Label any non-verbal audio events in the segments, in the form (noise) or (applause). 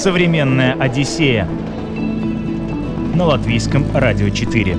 Современная Одиссея на латвийском радио 4.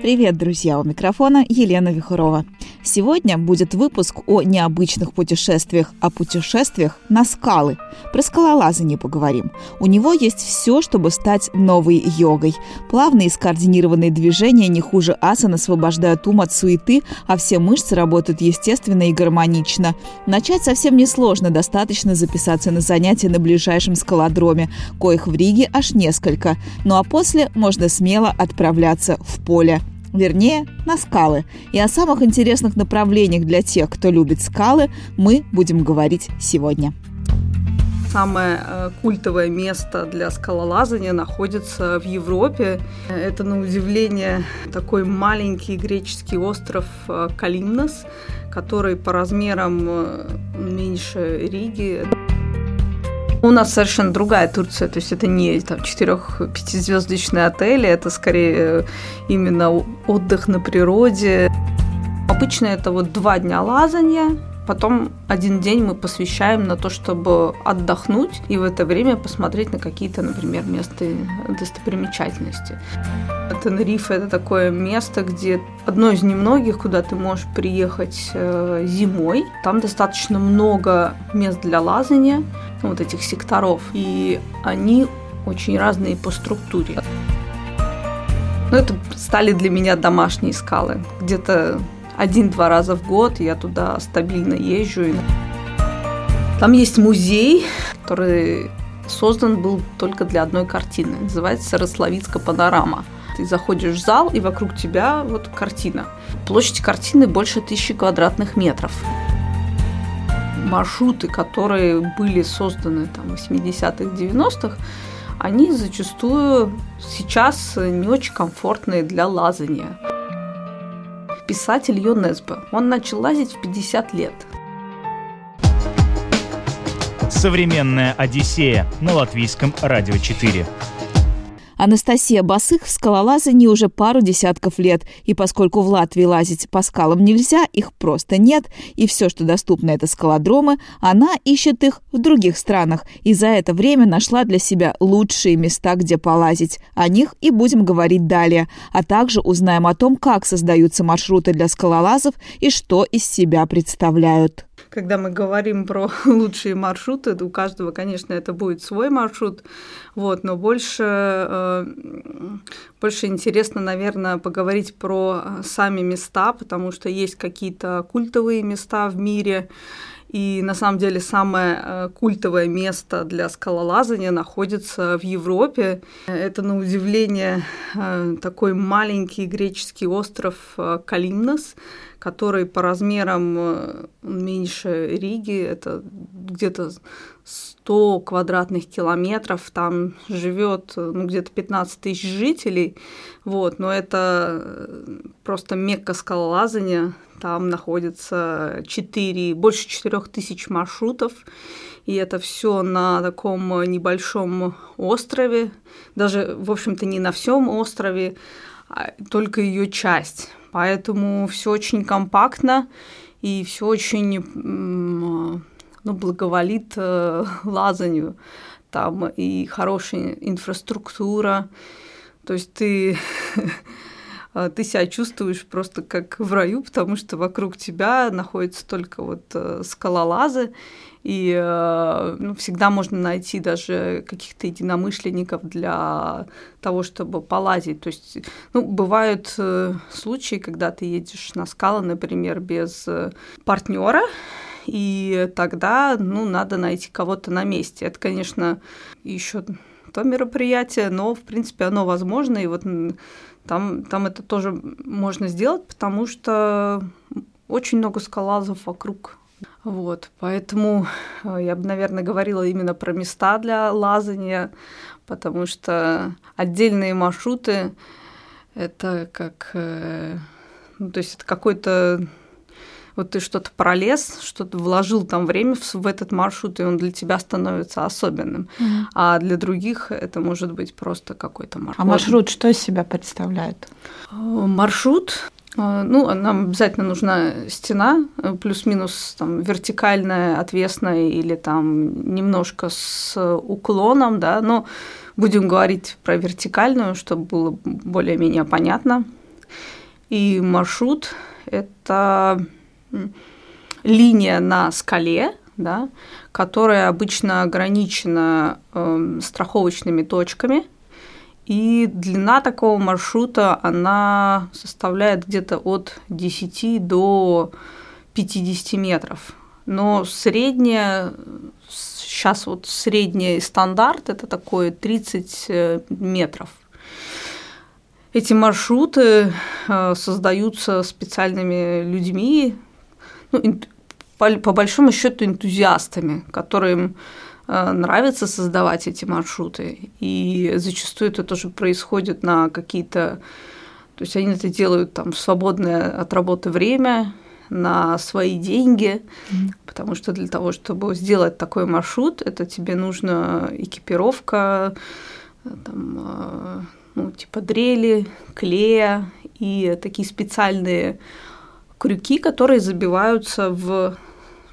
Привет, друзья! У микрофона Елена Вихурова. Сегодня будет выпуск о необычных путешествиях, о путешествиях на скалы. Про скалолазание поговорим. У него есть все, чтобы стать новой йогой. Плавные и скоординированные движения не хуже асан освобождают ум от суеты, а все мышцы работают естественно и гармонично. Начать совсем несложно, достаточно записаться на занятия на ближайшем скалодроме, коих в Риге аж несколько. Ну а после можно смело отправляться в поле вернее, на скалы. И о самых интересных направлениях для тех, кто любит скалы, мы будем говорить сегодня. Самое э, культовое место для скалолазания находится в Европе. Это, на удивление, такой маленький греческий остров э, Калимнос, который по размерам э, меньше Риги. У нас совершенно другая Турция, то есть это не там четырех-пятизвездочные отели, это скорее э, именно отдых на природе. Обычно это вот два дня лазания, Потом один день мы посвящаем на то, чтобы отдохнуть и в это время посмотреть на какие-то, например, места достопримечательности. Тенерифе – это такое место, где одно из немногих, куда ты можешь приехать э, зимой. Там достаточно много мест для лазания, вот этих секторов, и они очень разные по структуре. Ну, это стали для меня домашние скалы. Где-то один-два раза в год я туда стабильно езжу. Там есть музей, который создан был только для одной картины. Называется «Рословицкая панорама». Ты заходишь в зал, и вокруг тебя вот картина. Площадь картины больше тысячи квадратных метров. Маршруты, которые были созданы там, в 80-х, 90-х, они зачастую сейчас не очень комфортные для лазания писатель Йонесбо. Он начал лазить в 50 лет. Современная Одиссея на латвийском радио 4. Анастасия Басых в скалолазании уже пару десятков лет, и поскольку в Латвии лазить по скалам нельзя, их просто нет, и все, что доступно, это скалодромы, она ищет их в других странах, и за это время нашла для себя лучшие места, где полазить. О них и будем говорить далее, а также узнаем о том, как создаются маршруты для скалолазов и что из себя представляют когда мы говорим про (laughs) лучшие маршруты, у каждого, конечно, это будет свой маршрут, вот, но больше, э, больше интересно, наверное, поговорить про сами места, потому что есть какие-то культовые места в мире, и на самом деле самое э, культовое место для скалолазания находится в Европе. Это, на удивление, э, такой маленький греческий остров Калимнос, который по размерам э, меньше Риги, это где-то 100 квадратных километров, там живет ну, где-то 15 тысяч жителей, вот, но это э, просто мекка скалолазания, там находится 4, больше 4 тысяч маршрутов, и это все на таком небольшом острове, даже, в общем-то, не на всем острове, а только ее часть. Поэтому все очень компактно и все очень ну, благоволит э, лазанию. Там и хорошая инфраструктура. То есть ты (laughs) ты себя чувствуешь просто как в раю, потому что вокруг тебя находятся только вот э, скалолазы, и э, ну, всегда можно найти даже каких-то единомышленников для того, чтобы полазить. То есть, ну, бывают э, случаи, когда ты едешь на скалы, например, без партнера, и тогда, ну, надо найти кого-то на месте. Это, конечно, еще то мероприятие, но, в принципе, оно возможно, и вот там, там это тоже можно сделать, потому что очень много скалазов вокруг. Вот, поэтому э, я бы, наверное, говорила именно про места для лазания, потому что отдельные маршруты это как, э, ну, то есть это какой-то вот ты что-то пролез, что-то вложил там время в, в этот маршрут, и он для тебя становится особенным. Mm-hmm. А для других это может быть просто какой-то маршрут. А маршрут что из себя представляет? Маршрут А, ну, нам обязательно нужна стена, э, плюс-минус там вертикальная, отвесная или там немножко с уклоном, да, но будем говорить про вертикальную, чтобы было более-менее понятно. И маршрут – это линия на скале, да, которая обычно ограничена э, страховочными точками – и длина такого маршрута, она составляет где-то от 10 до 50 метров. Но средняя, сейчас вот средний стандарт, это такое 30 э, метров. Эти маршруты э, создаются специальными людьми, ну, по, по большому счету энтузиастами, которым Э, нравится создавать эти маршруты. И зачастую это тоже происходит на какие-то... То есть они это делают там в свободное от работы время, на свои деньги, mm. потому что для того, чтобы сделать такой маршрут, это тебе нужна экипировка, там, э, ну, типа дрели, клея и такие специальные крюки, которые забиваются в,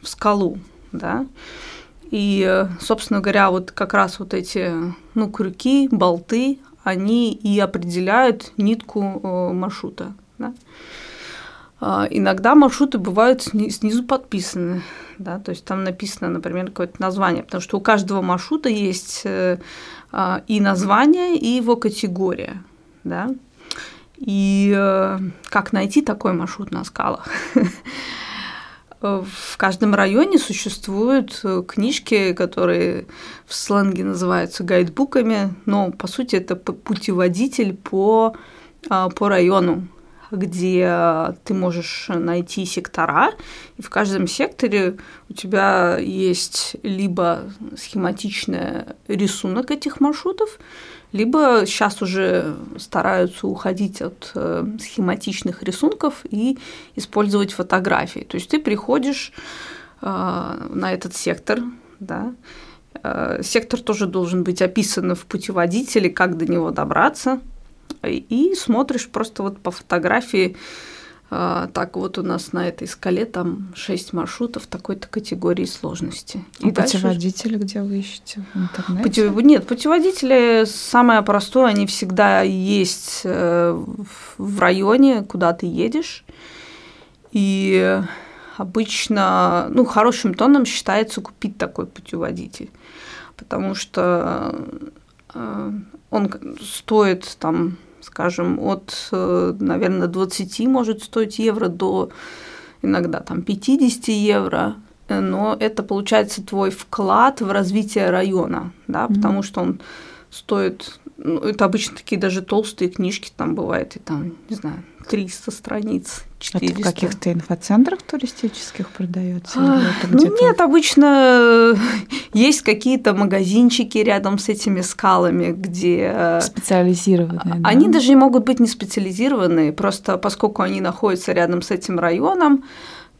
в скалу, да. И, собственно говоря, вот как раз вот эти ну, крюки, болты, они и определяют нитку э, маршрута. Да? А, иногда маршруты бывают снизу подписаны, да, то есть там написано, например, какое-то название, потому что у каждого маршрута есть э, а, и название, и его категория, да. И э, как найти такой маршрут на скалах? (laughs) В каждом районе существуют э, книжки, которые в сленге называются гайдбуками, но по сути это путеводитель по, а, по району, где ты можешь найти сектора, и в каждом секторе у тебя есть либо схематичный рисунок этих маршрутов, либо сейчас уже стараются уходить от э, схематичных рисунков и использовать фотографии. То есть ты приходишь э, на этот сектор, да, э, сектор тоже должен быть описан в путеводителе, как до него добраться, и смотришь просто вот по фотографии, так вот у нас на этой скале там шесть маршрутов такой-то категории сложности. А и путеводители дальше... где вы ищете? В интернете? Путев... Нет, путеводители самое простое, они всегда есть э, в районе, куда ты едешь. И обычно, ну, хорошим тоном считается купить такой путеводитель, потому что э, он стоит там скажем, от, э, наверное, 20 может стоить евро до иногда там 50 евро, но это получается твой вклад в развитие района, да, mm-hmm. потому что он стоит, ну, это обычно такие даже толстые книжки там бывает, и там, не знаю, 300 страниц, 400. Это в каких-то инфоцентрах туристических продается? А, ну нет, обычно (laughs) есть какие-то магазинчики рядом с этими скалами, где… Э, специализированные, а, Они да? даже могут быть не специализированные, просто поскольку они находятся рядом с этим районом,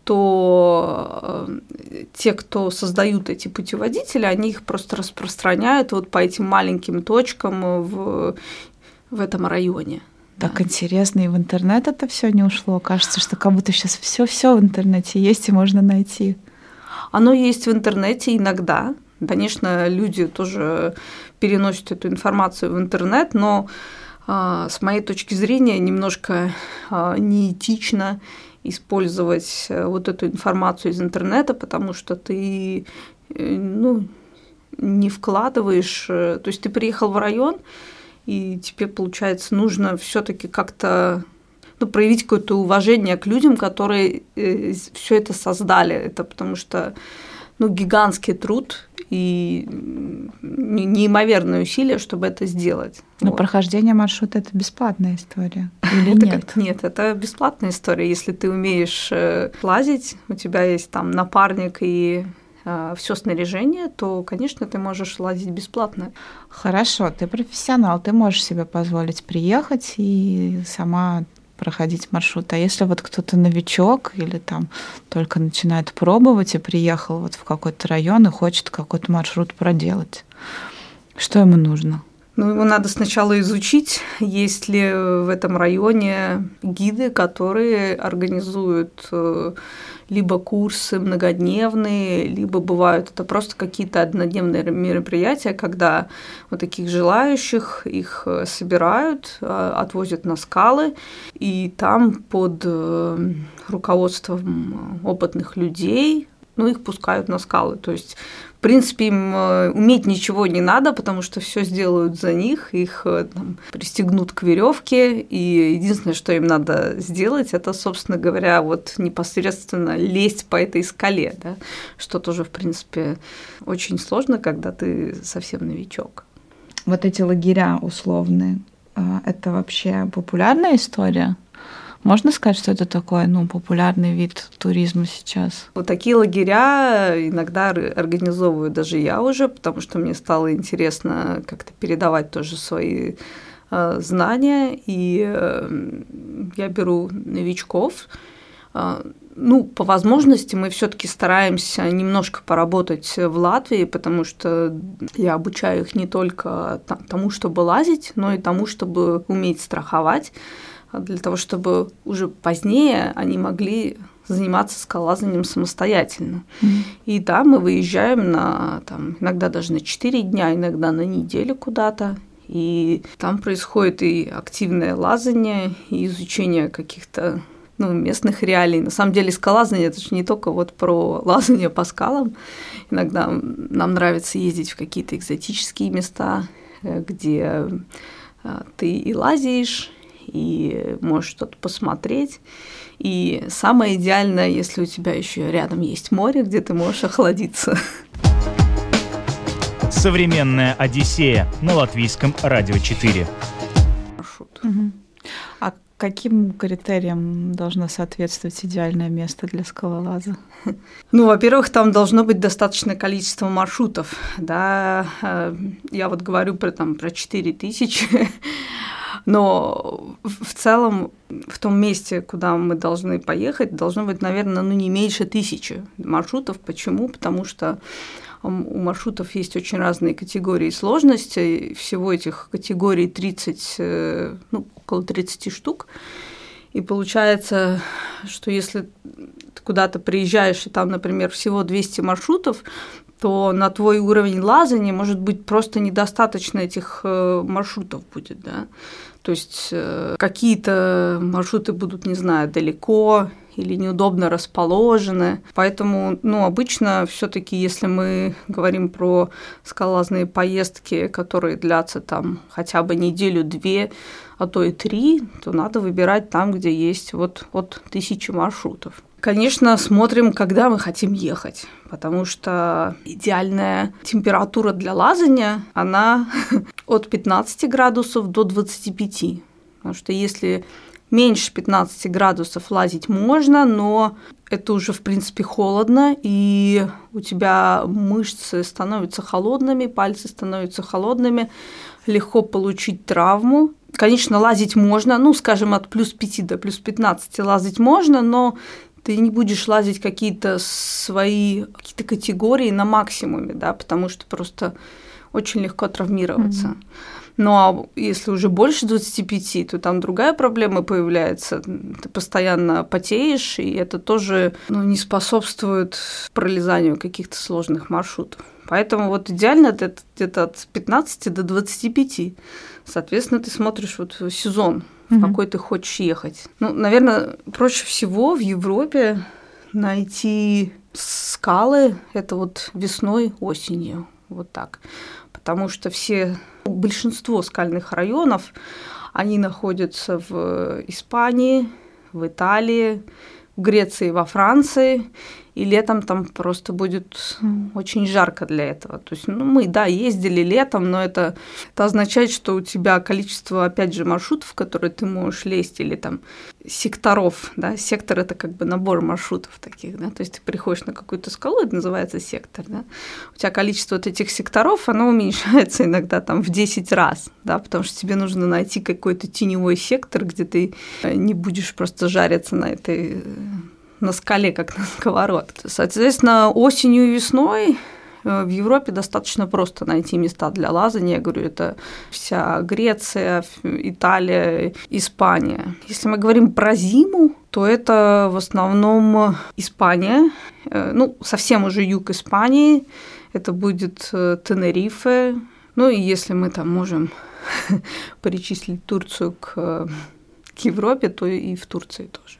то э, те, кто создают эти путеводители, они их просто распространяют вот по этим маленьким точкам в, в этом районе. Так да. интересно, и в интернет это все не ушло. Кажется, что как будто сейчас все все в интернете есть и можно найти. Оно есть в интернете иногда. Конечно, люди тоже переносят эту информацию в интернет, но а, с моей точки зрения немножко а, неэтично использовать э, вот эту информацию из интернета, потому что ты э, ну, не вкладываешь, э, то есть ты приехал в район, и тебе, получается, нужно все-таки как-то ну, проявить какое-то уважение к людям, которые все это создали. Это потому что ну, гигантский труд и неимоверные усилия, чтобы это сделать. Но вот. прохождение маршрута это бесплатная история. Или это нет? Нет, это бесплатная история. Если ты умеешь э, лазить, у тебя есть там напарник и э, все снаряжение, то, конечно, ты можешь лазить бесплатно. Хорошо, ты профессионал, ты можешь себе позволить приехать и сама проходить маршрут. А если вот кто-то новичок или там только начинает пробовать и приехал вот в какой-то район и хочет какой-то маршрут проделать, что ему нужно? Ну, его надо сначала изучить, есть ли в этом районе гиды, которые организуют э, либо курсы многодневные, либо бывают это просто какие-то однодневные мероприятия, когда вот таких желающих их э, собирают, э, отвозят на скалы, и там под руководством опытных людей ну, их пускают на скалы. То есть принципе, им э, уметь ничего не надо, потому что все сделают за них, их э, там, пристегнут к веревке, и единственное, что им надо сделать, это, собственно говоря, вот непосредственно лезть по этой скале, да, что тоже, в принципе, очень сложно, когда ты совсем новичок. Вот эти лагеря условные, э, это вообще популярная история? Можно сказать, что это такой ну, популярный вид туризма сейчас? Вот такие лагеря иногда организовываю даже я уже, потому что мне стало интересно как-то передавать тоже свои э, знания, и э, я беру новичков. Э, ну, по возможности мы все-таки стараемся немножко поработать в Латвии, потому что я обучаю их не только тому, чтобы лазить, но и тому, чтобы уметь страховать. Для того, чтобы уже позднее они могли заниматься скалолазанием самостоятельно. Mm-hmm. И там мы выезжаем на, там, иногда даже на 4 дня, иногда на неделю куда-то. И там происходит и активное лазание, и изучение каких-то ну, местных реалий. На самом деле скалазание – это же не только вот про лазание по скалам. Иногда нам нравится ездить в какие-то экзотические места, э, где э, ты и лазишь, и можешь что-то посмотреть. И самое идеальное, если у тебя еще рядом есть море, где ты можешь охладиться. Современная Одиссея на латвийском радио 4. Маршрут. Угу. А каким критериям должно соответствовать идеальное место для скалолаза? Ну, во-первых, там должно быть достаточное количество маршрутов. Да, э, я вот говорю про, там, про 4 тысячи, но в целом в том месте, куда мы должны поехать, должно быть, наверное, ну не меньше тысячи маршрутов. Почему? Потому что у маршрутов есть очень разные категории сложности. Всего этих категорий 30, э, ну, около 30 штук. И получается, что если ты куда-то приезжаешь, и там, например, всего 200 маршрутов, то на твой уровень лазания, может быть, просто недостаточно этих э, маршрутов будет, да. То есть э, какие-то маршруты будут, не знаю, далеко или неудобно расположены. Поэтому, ну, обычно все таки если мы говорим про скалазные поездки, которые длятся там хотя бы неделю-две, а то и три, то надо выбирать там, где есть вот от тысячи маршрутов. Конечно, смотрим, когда мы хотим ехать, потому что идеальная температура для лазания, она (laughs) от 15 градусов до 25. Потому что если меньше 15 градусов лазить можно, но это уже, в принципе, холодно, и у тебя мышцы становятся холодными, пальцы становятся холодными, легко получить травму. Конечно, лазить можно, ну, скажем, от плюс 5 до плюс 15 лазить можно, но ты не будешь лазить какие-то свои какие-то категории на максимуме, да, потому что просто очень легко травмироваться. Mm-hmm. Ну а если уже больше 25, то там другая проблема появляется. Ты постоянно потеешь, и это тоже ну, не способствует пролезанию каких-то сложных маршрутов. Поэтому вот идеально это где-то от 15 до 25. Соответственно, ты смотришь вот сезон, в какой ты хочешь ехать. Ну, наверное, проще всего в Европе найти скалы это вот весной, осенью, вот так. Потому что все, большинство скальных районов, они находятся в Испании, в Италии, в Греции, во Франции, и летом там просто будет очень жарко для этого. То есть, ну, мы, да, ездили летом, но это, это означает, что у тебя количество, опять же, маршрутов, которые ты можешь лезть, или там секторов, да, сектор – это как бы набор маршрутов таких, да, то есть ты приходишь на какую-то скалу, это называется сектор, да, у тебя количество вот этих секторов, оно (laughs) уменьшается иногда там в 10 раз, да, потому что тебе нужно найти какой-то теневой сектор, где ты не будешь просто жариться на этой на скале, как на сковородке. Соответственно, осенью и весной Э, в Европе достаточно просто найти места для лазания. Я говорю, это вся Греция, Италия, Испания. Если мы говорим про зиму, то это в основном Испания, э, ну, совсем уже юг Испании, это будет э, Тенерифе, ну и если мы там можем (laughs) перечислить Турцию к, к Европе, то и в Турции тоже.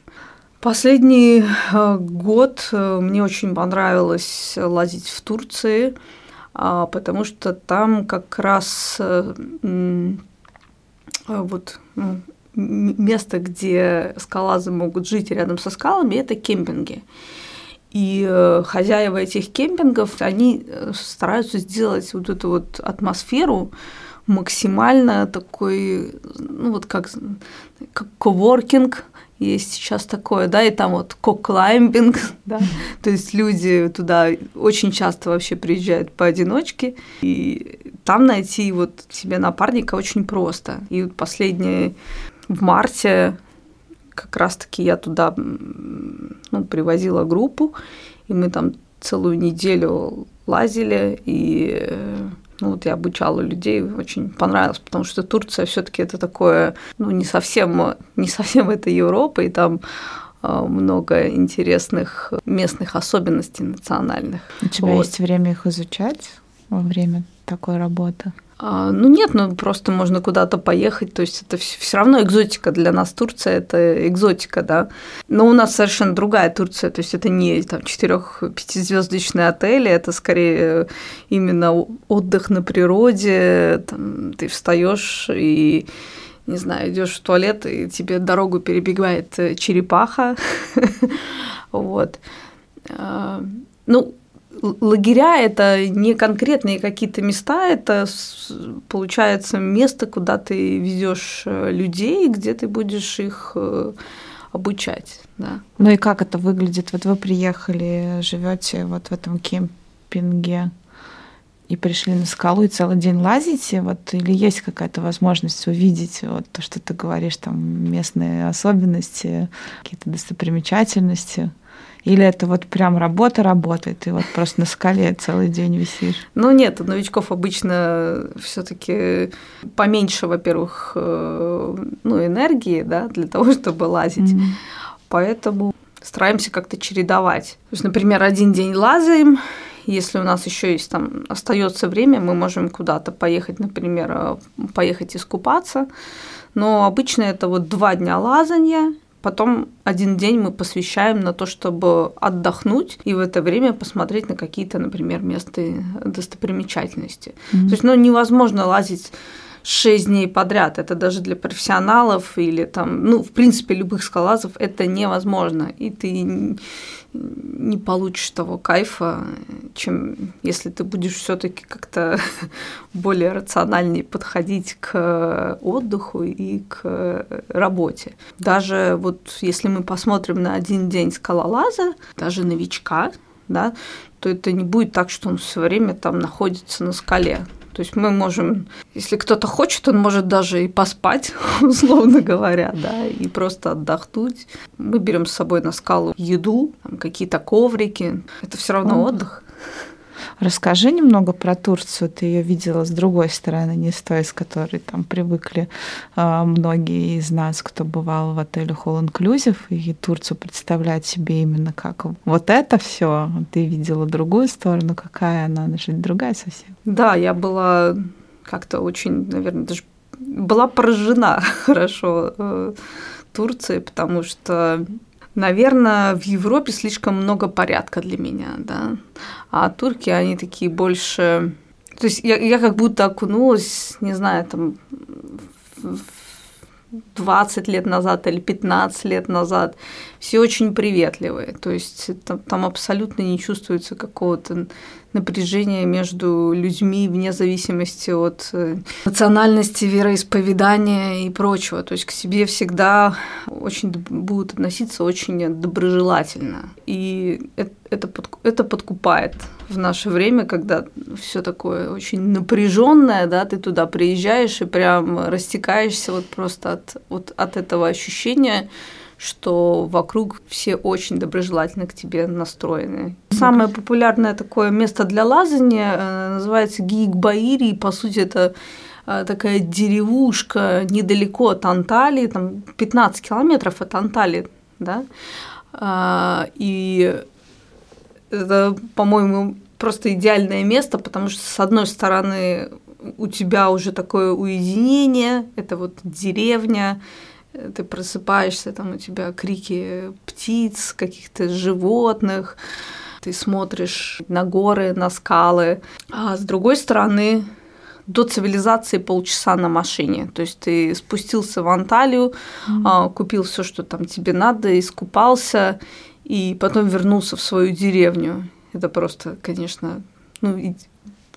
Последний э, год э, мне очень понравилось лазить в Турции, а, потому что там как раз вот ну, место, где скалазы могут жить рядом со скалами, это кемпинги. И э, хозяева этих кемпингов, они э, стараются сделать вот эту вот атмосферу максимально такой, ну вот как, как коворкинг, есть сейчас такое, да, и там вот коклаймбинг, (laughs) да, то есть люди туда очень часто вообще приезжают поодиночке, и там найти вот себе напарника очень просто. И вот последнее в марте как раз-таки я туда ну, привозила группу, и мы там целую неделю лазили, и ну, вот я обучала людей, очень понравилось, потому что Турция все таки это такое, ну, не совсем, не совсем это Европа, и там а, много интересных местных особенностей национальных. У тебя вот. есть время их изучать во время такой работы? А, ну нет, ну просто можно куда-то поехать, то есть это все равно экзотика для нас. Турция это экзотика, да. Но у нас совершенно другая Турция, то есть это не там четырех пятизвездочные отели, это скорее именно отдых на природе. Там, ты встаешь и не знаю, идешь в туалет, и тебе дорогу перебегает черепаха. (laughs) Вот. А, ну, лагеря это не конкретные какие-то места, это получается место, куда ты везешь э, людей, где ты будешь их э, обучать. Да. Ну и как это выглядит? Вот вы приехали, живете вот в этом кемпинге и пришли на скалу и целый день лазите, вот или есть какая-то возможность увидеть вот то, что ты говоришь, там местные особенности, какие-то достопримечательности? Или это вот прям работа работает, ты вот просто на скале целый день висишь? Ну нет, у новичков обычно все таки поменьше, во-первых, э, ну, энергии, да, для того, (laughs) чтобы лазить. Mm-hmm. Поэтому стараемся как-то чередовать. То есть, например, один день лазаем, если у нас еще есть там остается время, мы можем куда-то поехать, например, э, поехать искупаться. Но обычно это вот два дня лазания, Потом один день мы посвящаем на то, чтобы отдохнуть и в это время посмотреть на какие-то, например, места достопримечательности. Mm-hmm. То есть, ну, невозможно лазить шесть дней подряд. Это даже для профессионалов или там, ну, в принципе, любых скалазов это невозможно. И ты не получишь того кайфа, чем если ты будешь все-таки как-то (laughs) более рациональнее подходить к отдыху и к работе. Даже вот если мы посмотрим на один день скалолаза, даже новичка, да, то это не будет так, что он все время там находится на скале. То есть мы можем, если кто-то хочет, он может даже и поспать, (laughs) условно говоря, да, и просто отдохнуть. Мы берем с собой на скалу еду, какие-то коврики. Это все равно отдых. Расскажи немного про Турцию. Ты ее видела с другой стороны, не с той, с которой там привыкли э, многие из нас, кто бывал в отеле All Inclusive, и Турцию представлять себе именно как вот это все. Ты видела другую сторону, какая она, она же другая совсем. Да, я была как-то очень, наверное, даже была поражена (laughs) хорошо э, Турцией, потому что Наверное, в Европе слишком много порядка для меня, да. А турки, они такие больше... То есть я, я как будто окунулась, не знаю, там, в 20 лет назад или 15 лет назад, все очень приветливые. То есть там, там абсолютно не чувствуется какого-то напряжения между людьми вне зависимости от э, национальности, вероисповедания и прочего. То есть к себе всегда очень будут относиться очень доброжелательно. И это, это, это подкупает в наше время, когда все такое очень напряженное, да, ты туда приезжаешь и прям растекаешься вот просто от, вот от этого ощущения, что вокруг все очень доброжелательно к тебе настроены. самое популярное такое место для лазания э, называется Гигбаири. По сути, это э, такая деревушка недалеко от Анталии, там 15 километров от Анталии, да, а, и это, по-моему, просто идеальное место, потому что, с одной стороны, у тебя уже такое уединение, это вот деревня, ты просыпаешься, там у тебя крики птиц, каких-то животных, ты смотришь на горы, на скалы. А с другой стороны, до цивилизации полчаса на машине. То есть ты спустился в Анталию, mm-hmm. купил все, что там тебе надо, искупался, и потом вернулся в свою деревню. Это просто, конечно, ну,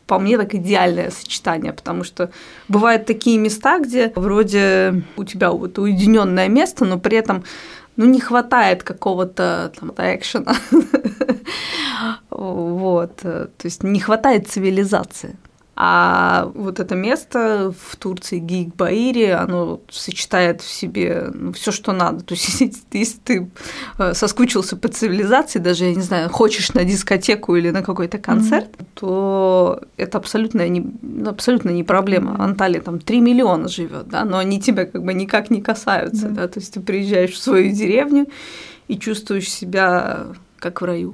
по мне так идеальное сочетание, потому что бывают такие места, где вроде у тебя вот уединенное место, но при этом ну, не хватает какого-то там экшена. (laughs) Вот, то есть не хватает цивилизации. А вот это место в Турции, Гейкбаири, оно сочетает в себе ну, все, что надо. То есть, (laughs) если, если ты э, соскучился по цивилизации, даже, я не знаю, хочешь на дискотеку или на какой-то концерт, mm-hmm. то это абсолютно не, абсолютно не проблема. Анталия там 3 миллиона живет, да, но они тебя как бы никак не касаются. Mm-hmm. Да? То есть ты приезжаешь в свою деревню и чувствуешь себя как в раю.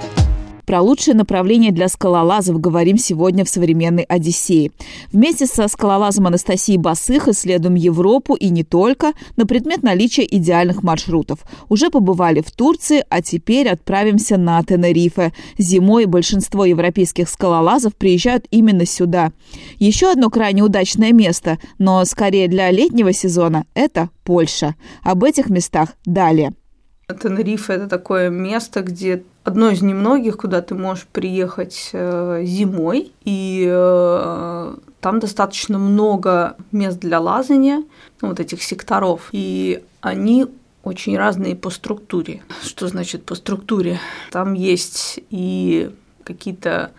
Про лучшее направление для скалолазов говорим сегодня в современной Одиссее. Вместе со скалолазом Анастасией Басых исследуем Европу и не только на предмет наличия идеальных маршрутов. Уже побывали в Турции, а теперь отправимся на Тенерифе. Зимой большинство европейских скалолазов приезжают именно сюда. Еще одно крайне удачное место, но скорее для летнего сезона – это Польша. Об этих местах далее. Тенерифе – это такое место, где одно из немногих, куда ты можешь приехать э, зимой, и э, там достаточно много мест для лазания, ну, вот этих секторов, и они очень разные по структуре. Что значит по структуре? Там есть и какие-то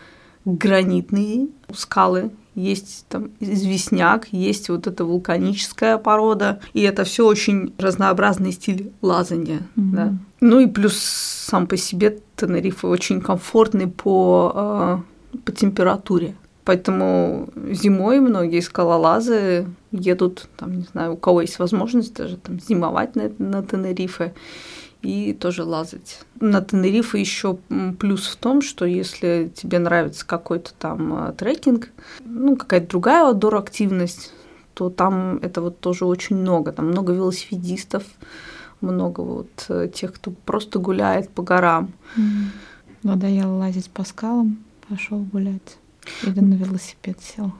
гранитные скалы, есть там известняк, есть вот эта вулканическая порода, и это все очень разнообразный стиль лазания. Mm-hmm. Да. Ну и плюс сам по себе Тенерифе очень комфортный по, э, по температуре. Поэтому зимой многие скалолазы едут, там, не знаю, у кого есть возможность даже там зимовать на, на Тенерифе и тоже лазать. На Тенерифе еще плюс в том, что если тебе нравится какой-то там э, трекинг, ну, какая-то другая outdoor активность, то там это вот тоже очень много. Там много велосипедистов, много вот э, тех, кто просто гуляет по горам. Mm. Надоело лазить по скалам, пошел гулять. Или на велосипед сел.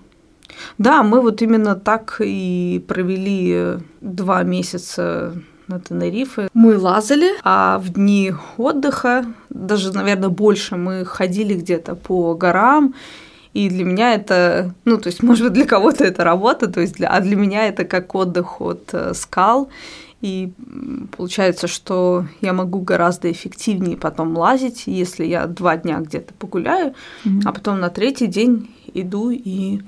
Да, мы вот именно так и провели э, два месяца на Тенерифе. Мы лазали, а в дни отдыха, даже, наверное, больше, мы ходили где-то по горам, и для меня это, ну, то есть, может быть, для кого-то это работа, то есть, для, а для меня это как отдых от э, скал. И получается, что я могу гораздо эффективнее потом лазить, если я два дня где-то погуляю, mm-hmm. а потом на третий день иду и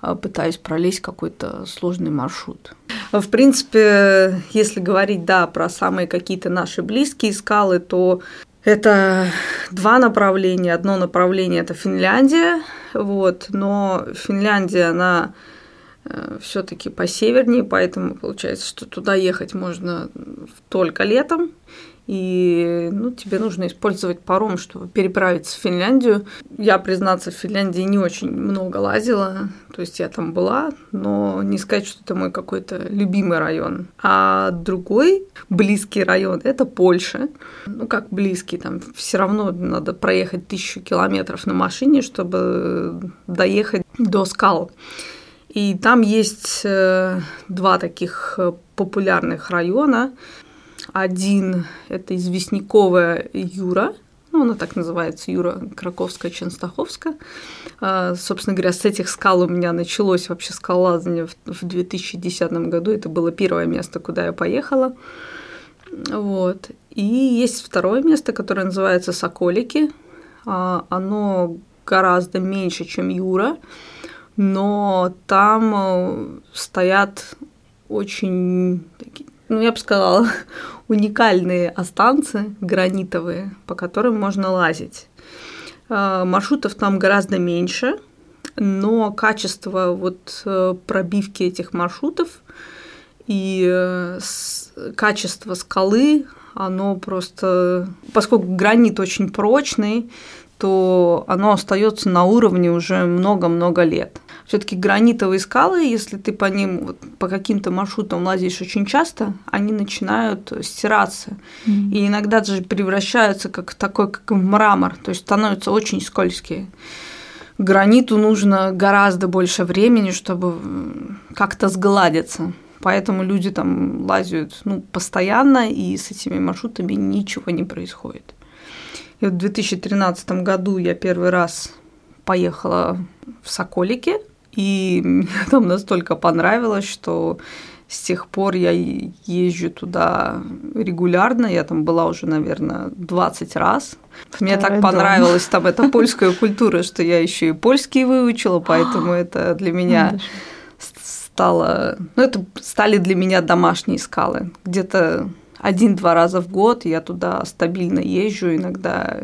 пытаюсь пролезть какой-то сложный маршрут. В принципе, если говорить, да, про самые какие-то наши близкие скалы, то это два направления. Одно направление – это Финляндия, вот, но Финляндия, она э, все-таки по севернее, поэтому получается, что туда ехать можно только летом и ну, тебе нужно использовать паром, чтобы переправиться в Финляндию. Я, признаться, в Финляндии не очень много лазила, то есть я там была, но не сказать, что это мой какой-то любимый район. А другой близкий район – это Польша. Ну, как близкий, там все равно надо проехать тысячу километров на машине, чтобы доехать до скал. И там есть э, два таких э, популярных района – один – это известняковая Юра, ну, она так называется, Юра Краковская, Ченстаховская. А, собственно говоря, с этих скал у меня началось вообще скалолазание в 2010 году. Это было первое место, куда я поехала. Вот. И есть второе место, которое называется Соколики. А, оно гораздо меньше, чем Юра, но там э, стоят очень такие ну, я бы сказала, (laughs) уникальные останцы гранитовые, по которым можно лазить. А, маршрутов там гораздо меньше, но качество вот э, пробивки этих маршрутов и э, качество скалы, оно просто, поскольку гранит очень прочный, то оно остается на уровне уже много-много лет. Все-таки гранитовые скалы, если ты по ним вот, по каким-то маршрутам лазишь очень часто, они начинают стираться. Mm-hmm. И иногда даже превращаются как такой, как в мрамор, то есть становятся очень скользкие. Граниту нужно гораздо больше времени, чтобы как-то сгладиться. Поэтому люди там лазят ну, постоянно, и с этими маршрутами ничего не происходит. И вот в 2013 году я первый раз поехала в Соколики, и мне (laughs) там настолько понравилось, что с тех пор я езжу туда регулярно. Я там была уже, наверное, 20 раз. Второй мне так дом. понравилась там эта (laughs) польская культура, что я еще и польский выучила, (gasps) поэтому это для меня стало... Ну, это стали для меня домашние скалы. Где-то один-два раза в год я туда стабильно езжу, иногда,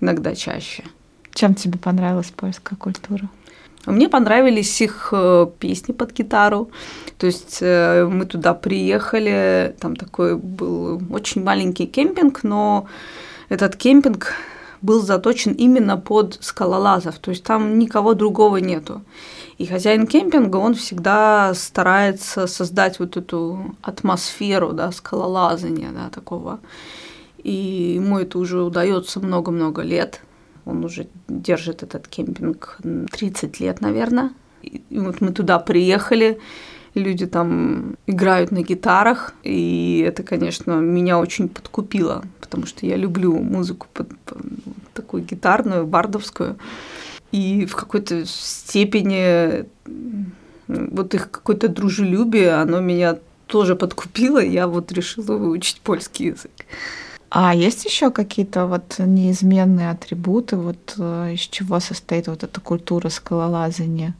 иногда чаще. Чем тебе понравилась польская культура? Мне понравились их э, песни под гитару. То есть э, мы туда приехали, там такой был очень маленький кемпинг, но этот кемпинг был заточен именно под скалолазов, то есть там никого другого нету. И хозяин кемпинга, он всегда старается создать вот эту атмосферу, да, скалолазания, да, такого. И ему это уже удается много-много лет. Он уже держит этот кемпинг 30 лет, наверное. И вот мы туда приехали, люди там играют на гитарах, и это, конечно, меня очень подкупило, потому что я люблю музыку под, под, такую гитарную, бардовскую, и в какой-то степени вот их какое-то дружелюбие, оно меня тоже подкупило, и я вот решила выучить польский язык. А есть еще какие-то вот неизменные атрибуты, вот э, из чего состоит вот эта культура скалолазания?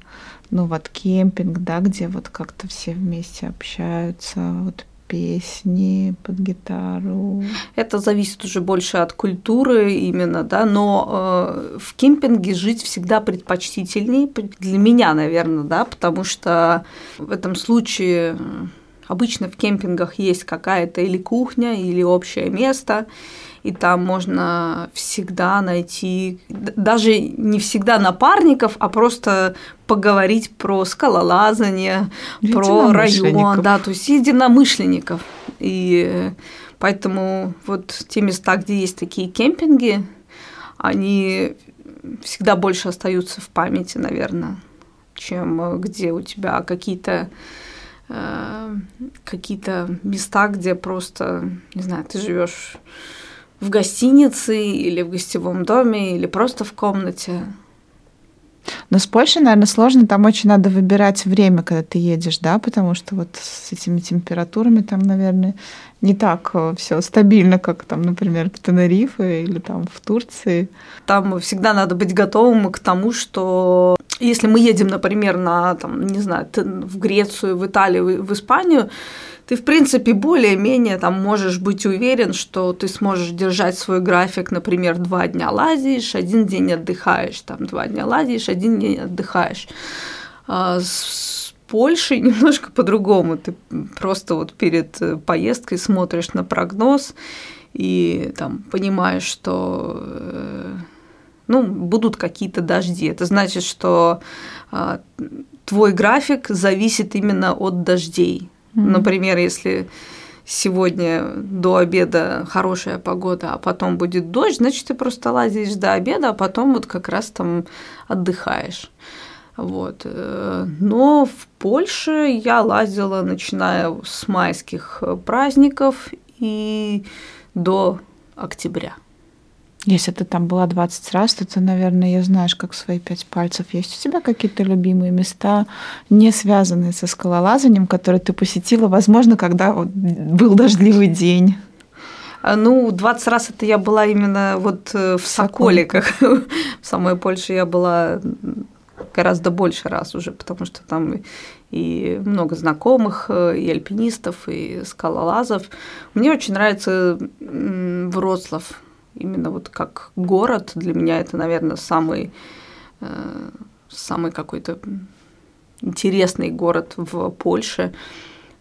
Ну вот кемпинг, да, где вот как-то все вместе общаются, вот песни под гитару. Это зависит уже больше от культуры именно, да, но э, в кемпинге жить всегда предпочтительнее для меня, наверное, да, потому что в этом случае Обычно в кемпингах есть какая-то или кухня, или общее место, и там можно всегда найти, даже не всегда напарников, а просто поговорить про скалолазание, про район, да, то есть единомышленников. И поэтому вот те места, где есть такие кемпинги, они всегда больше остаются в памяти, наверное, чем где у тебя какие-то Э, какие-то места, где просто, не знаю, ты живешь в гостинице или в гостевом доме или просто в комнате. Но с Польшей, наверное, сложно. Там очень надо выбирать время, когда ты едешь, да, потому что вот с этими температурами там, наверное, не так э, все стабильно, как там, например, в Тенерифе или там в Турции. Там всегда надо быть готовым к тому, что если мы едем, например, на, там, не знаю, в Грецию, в Италию, в Испанию, ты, в принципе, более-менее там можешь быть уверен, что ты сможешь держать свой график, например, два дня лазишь, один день отдыхаешь, там два дня лазишь, один день отдыхаешь. А с Польшей (laughs) немножко по-другому. Ты просто вот перед э, поездкой смотришь на прогноз и там понимаешь, что э, ну, будут какие-то дожди. Это значит, что а, твой график зависит именно от дождей. Например, если сегодня до обеда хорошая погода, а потом будет дождь, значит, ты просто лазишь до обеда, а потом вот как раз там отдыхаешь. Вот. Э, но в Польше я лазила, начиная с майских праздников и до октября. Если ты там была 20 раз, то ты, наверное, ее знаешь как свои пять пальцев. Есть у тебя какие-то любимые места, не связанные со скалолазанием, которые ты посетила, возможно, когда вот был дождливый день? А, ну, 20 раз это я была именно вот э, в Соколиках. (laughs) В самой Польше я была гораздо больше раз уже, потому что там и много знакомых, э, и альпинистов, и скалолазов. Мне очень нравится Вроцлав, именно вот как город. Для меня это, наверное, самый, э, самый какой-то интересный город в Польше.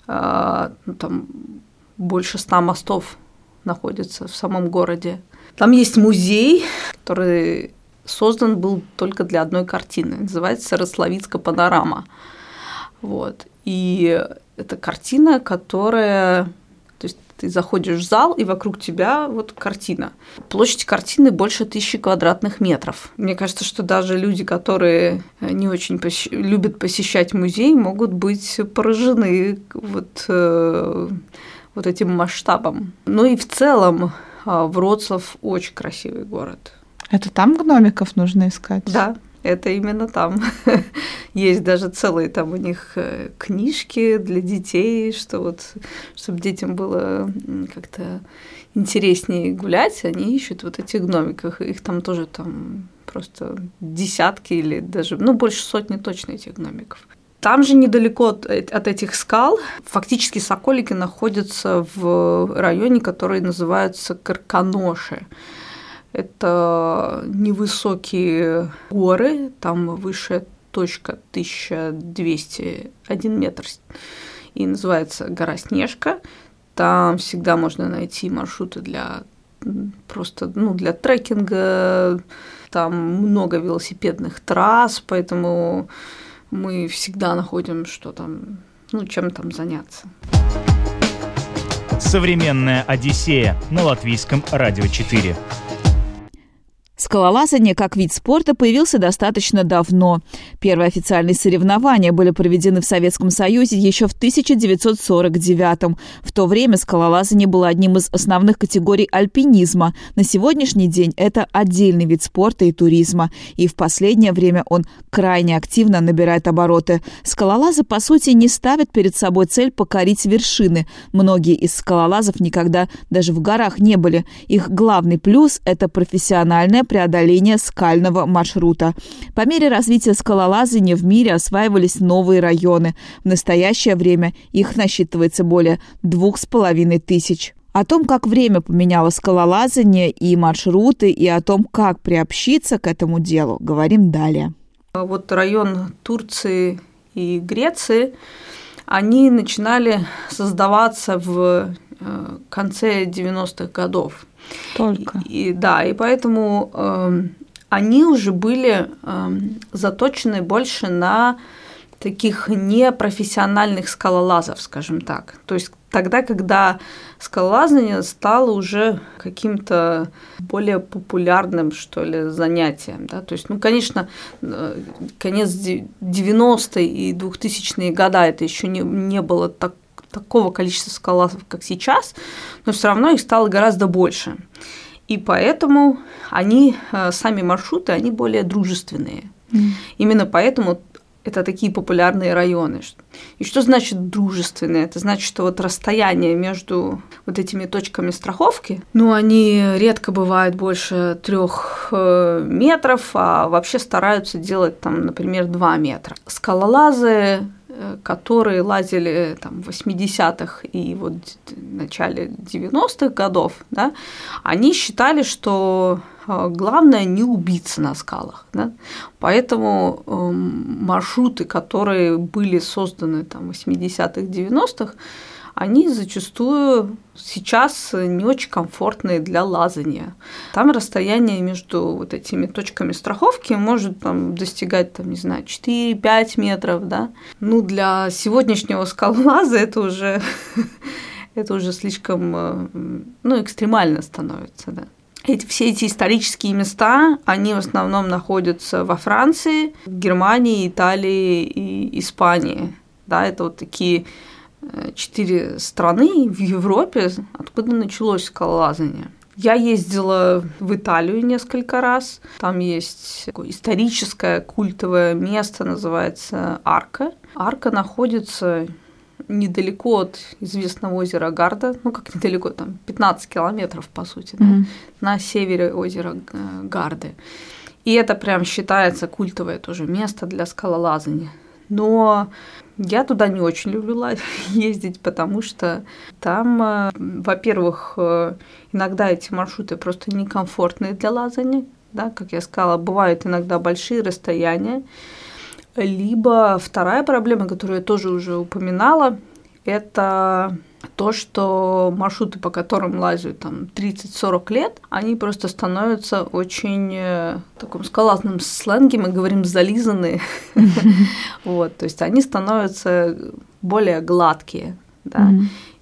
А, ну, там больше ста мостов находится в самом городе. Там есть музей, который создан был только для одной картины. Называется «Рословицкая панорама». Вот. И это картина, которая... Ты заходишь в зал, и вокруг тебя вот картина. Площадь картины больше тысячи квадратных метров. Мне кажется, что даже люди, которые не очень посещ... любят посещать музей, могут быть поражены вот, э, вот этим масштабом. Ну и в целом а, Вроцлав очень красивый город. Это там гномиков нужно искать? Да, это именно там. (laughs) Есть даже целые там у них э, книжки для детей, что вот, чтобы детям было как-то интереснее гулять, они ищут вот этих гномиков. Их там тоже там просто десятки или даже, ну, больше сотни точно этих гномиков. Там же недалеко от, от этих скал фактически Соколики находятся в районе, который называется Карканоши. Это невысокие горы, там высшая точка 1201 метр, и называется гора Снежка. Там всегда можно найти маршруты для просто ну, для трекинга, там много велосипедных трасс, поэтому мы всегда находим, что там, ну, чем там заняться. Современная Одиссея на латвийском радио 4. Скалолазание как вид спорта появился достаточно давно. Первые официальные соревнования были проведены в Советском Союзе еще в 1949 В то время скалолазание было одним из основных категорий альпинизма. На сегодняшний день это отдельный вид спорта и туризма. И в последнее время он крайне активно набирает обороты. Скалолазы, по сути, не ставят перед собой цель покорить вершины. Многие из скалолазов никогда даже в горах не были. Их главный плюс – это профессиональная преодоления скального маршрута. По мере развития скалолазания в мире осваивались новые районы. В настоящее время их насчитывается более двух с половиной тысяч. О том, как время поменяло скалолазание и маршруты, и о том, как приобщиться к этому делу, говорим далее. Вот район Турции и Греции, они начинали создаваться в э, конце 90-х годов. Только. И, да, и поэтому э, они уже были э, заточены больше на таких непрофессиональных скалолазов, скажем так. То есть тогда, когда скалолазание стало уже каким-то более популярным, что ли, занятием. Да? То есть, ну, конечно, э, конец 90-е и 2000-е года это еще не, не было так такого количества скалолазов, как сейчас, но все равно их стало гораздо больше. И поэтому они, э, сами маршруты, они более дружественные. Mm. Именно поэтому это такие популярные районы. И что значит дружественные? Это значит, что вот расстояние между вот этими точками страховки, ну, они редко бывают больше трех э, метров, а вообще стараются делать там, например, 2 метра. Скалолазы которые лазили там, в 80-х и вот начале 90-х годов, да, они считали, что э, главное не убиться на скалах. Да? Поэтому э, маршруты, которые были созданы там, в 80-х, 90-х, они зачастую сейчас не очень комфортные для лазания. Там расстояние между вот этими точками страховки может там, достигать, там, не знаю, 4-5 метров, да. Ну, для сегодняшнего скалолаза это уже, (laughs) это уже слишком, э, ну, экстремально становится, да. Эти, все эти исторические места, они в основном находятся во Франции, Германии, Италии и Испании. Да, это вот такие четыре страны в Европе, откуда началось скалолазание. Я ездила в Италию несколько раз. Там есть историческое культовое место, называется Арка. Арка находится недалеко от известного озера Гарда, ну как недалеко, там 15 километров, по сути, mm-hmm. да, на севере озера э, Гарды. И это прям считается культовое тоже место для скалолазания. Но Я туда не очень люблю (laughs) ездить, потому что там, э, во-первых, э, иногда эти маршруты просто некомфортные для лазания, да, как я сказала, бывают иногда большие расстояния. Либо вторая проблема, которую я тоже уже упоминала, это то, что маршруты, по которым лазят там 30-40 лет, они просто становятся очень э, таком скалазном сленге, мы говорим зализанные. (laughs) Вот, то есть они становятся более гладкие, да.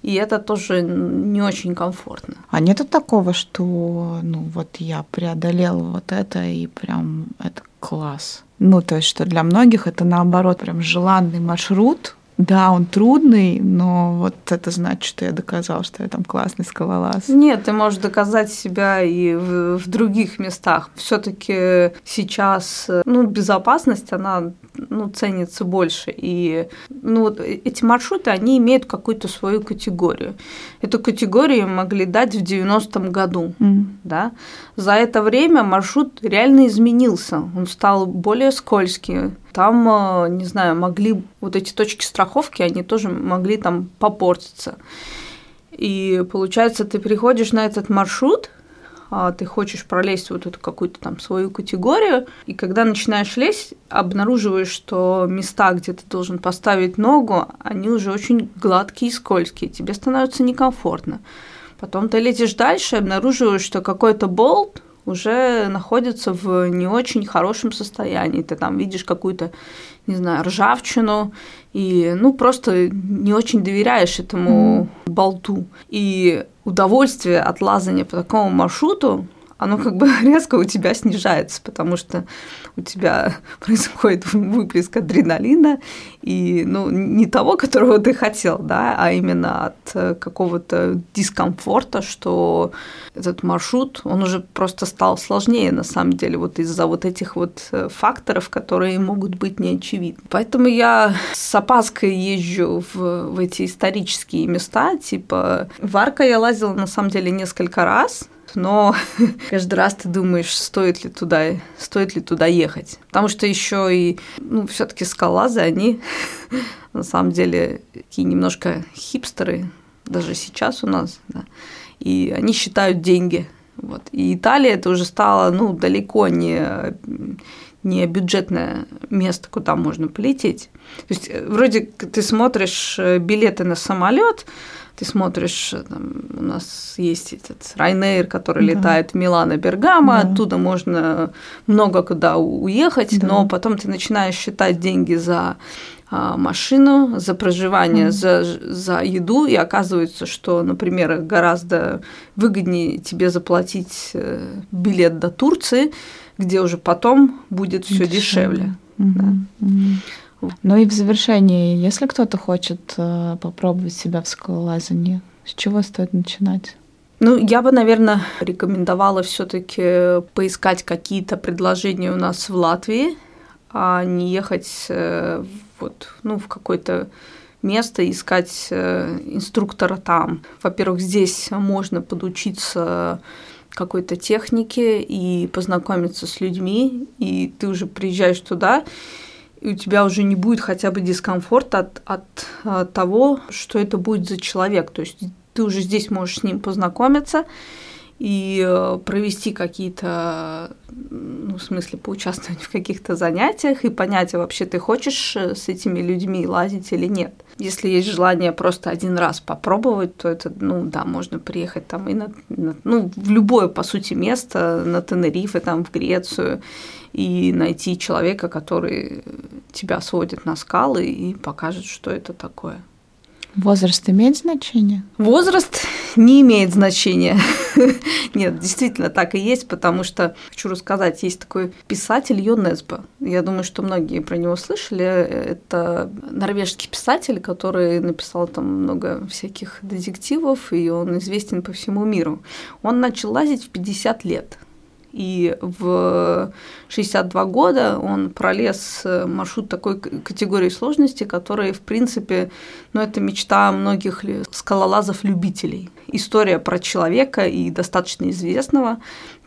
И это тоже не очень комфортно. А нету такого, что, ну, вот я преодолела вот это, и прям это класс. Ну, то есть, что для многих это наоборот прям желанный маршрут, да, он трудный, но вот это значит, что я доказал, что я там классный скалолаз. Нет, ты можешь доказать себя и в, в других местах. Все-таки сейчас, ну, безопасность, она ну, ценится больше. И ну, вот эти маршруты, они имеют какую-то свою категорию. Эту категорию могли дать в 90-м году. Mm. Да? За это время маршрут реально изменился. Он стал более скользкий, там, э, не знаю, могли вот эти точки страховки, они тоже могли там попортиться. И получается, ты приходишь на этот маршрут, а ты хочешь пролезть вот эту какую-то там свою категорию, и когда начинаешь лезть, обнаруживаешь, что места, где ты должен поставить ногу, они уже очень гладкие и скользкие, тебе становится некомфортно. Потом ты летишь дальше, обнаруживаешь, что какой-то болт уже находится в не очень хорошем состоянии. Ты там видишь какую-то, не знаю, ржавчину, и ну просто не очень доверяешь этому болту. И удовольствие от лазания по такому маршруту оно как бы (laughs) резко у тебя снижается, потому что у тебя (laughs) происходит выплеск адреналина, и ну, не того, которого ты хотел, да, а именно от э, какого-то дискомфорта, что этот маршрут, он уже просто стал сложнее на самом деле, вот из-за вот этих вот э, факторов, которые могут быть неочевидны. Поэтому я с опаской езжу в, в эти исторические места, типа в Арка я лазила на самом деле несколько раз, но (laughs) каждый раз ты думаешь, стоит ли туда, стоит ли туда ехать. Потому что еще и, ну, все-таки скалазы, они (laughs) на самом деле такие немножко хипстеры, даже сейчас у нас, да, и они считают деньги. Вот. И Италия это уже стало, ну, далеко не не бюджетное место, куда можно полететь. То есть э, вроде ты смотришь э, билеты на самолет, ты смотришь, э, там, у нас есть этот Райнейр, который да. летает в Милано, Бергамо, да. оттуда можно много куда уехать, да. но потом ты начинаешь считать деньги за а, машину, за проживание, mm. за, за еду, и оказывается, что, например, гораздо выгоднее тебе заплатить э, билет до Турции, где уже потом будет все дешевле. Mm-hmm. Да. Mm-hmm. Ну и в завершении, если кто-то хочет э, попробовать себя в скалолазании, с чего стоит начинать? Ну, я бы, наверное, рекомендовала все-таки поискать какие-то предложения у нас в Латвии, а не ехать э, вот, ну, в какое-то место искать э, инструктора там. Во-первых, здесь можно подучиться какой-то технике и познакомиться с людьми, и ты уже приезжаешь туда, и у тебя уже не будет хотя бы дискомфорта от, от, от того, что это будет за человек. То есть ты уже здесь можешь с ним познакомиться и э, провести какие-то, ну, в смысле, поучаствовать в каких-то занятиях и понять, а вообще ты хочешь э, с этими людьми лазить или нет. Если есть желание просто один раз попробовать, то это, ну, да, можно приехать там и на, на ну, в любое, по сути, место, на Тенерифе, там, в Грецию, и найти человека, который тебя сводит на скалы и покажет, что это такое. Возраст имеет значение? Возраст не имеет значения. (laughs) Нет, действительно так и есть, потому что, хочу рассказать, есть такой писатель Йонесба. Я думаю, что многие про него слышали. Это норвежский писатель, который написал там много всяких детективов, и он известен по всему миру. Он начал лазить в 50 лет. И в 62 года он пролез э, маршрут такой категории сложности, которая, в принципе, ну, это мечта многих скалолазов-любителей. История про человека и достаточно известного,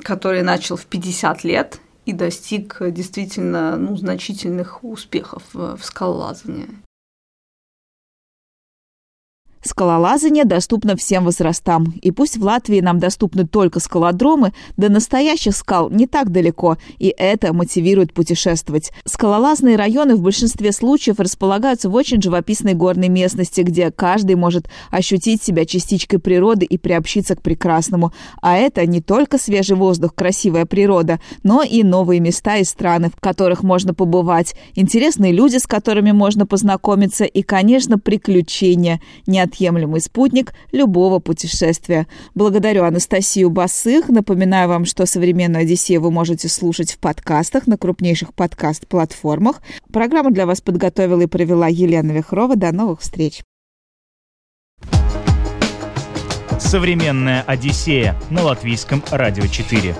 который начал в 50 лет и достиг действительно ну, значительных успехов в скалолазании. Скалолазание доступно всем возрастам. И пусть в Латвии нам доступны только скалодромы, до настоящих скал не так далеко, и это мотивирует путешествовать. Скалолазные районы в большинстве случаев располагаются в очень живописной горной местности, где каждый может ощутить себя частичкой природы и приобщиться к прекрасному. А это не только свежий воздух, красивая природа, но и новые места и страны, в которых можно побывать, интересные люди, с которыми можно познакомиться, и, конечно, приключения – неотъемлемый спутник любого путешествия. Благодарю Анастасию Басых. Напоминаю вам, что «Современную Одиссею» вы можете слушать в подкастах на крупнейших подкаст-платформах. Программу для вас подготовила и провела Елена Вихрова. До новых встреч! «Современная Одиссея» на Латвийском радио 4.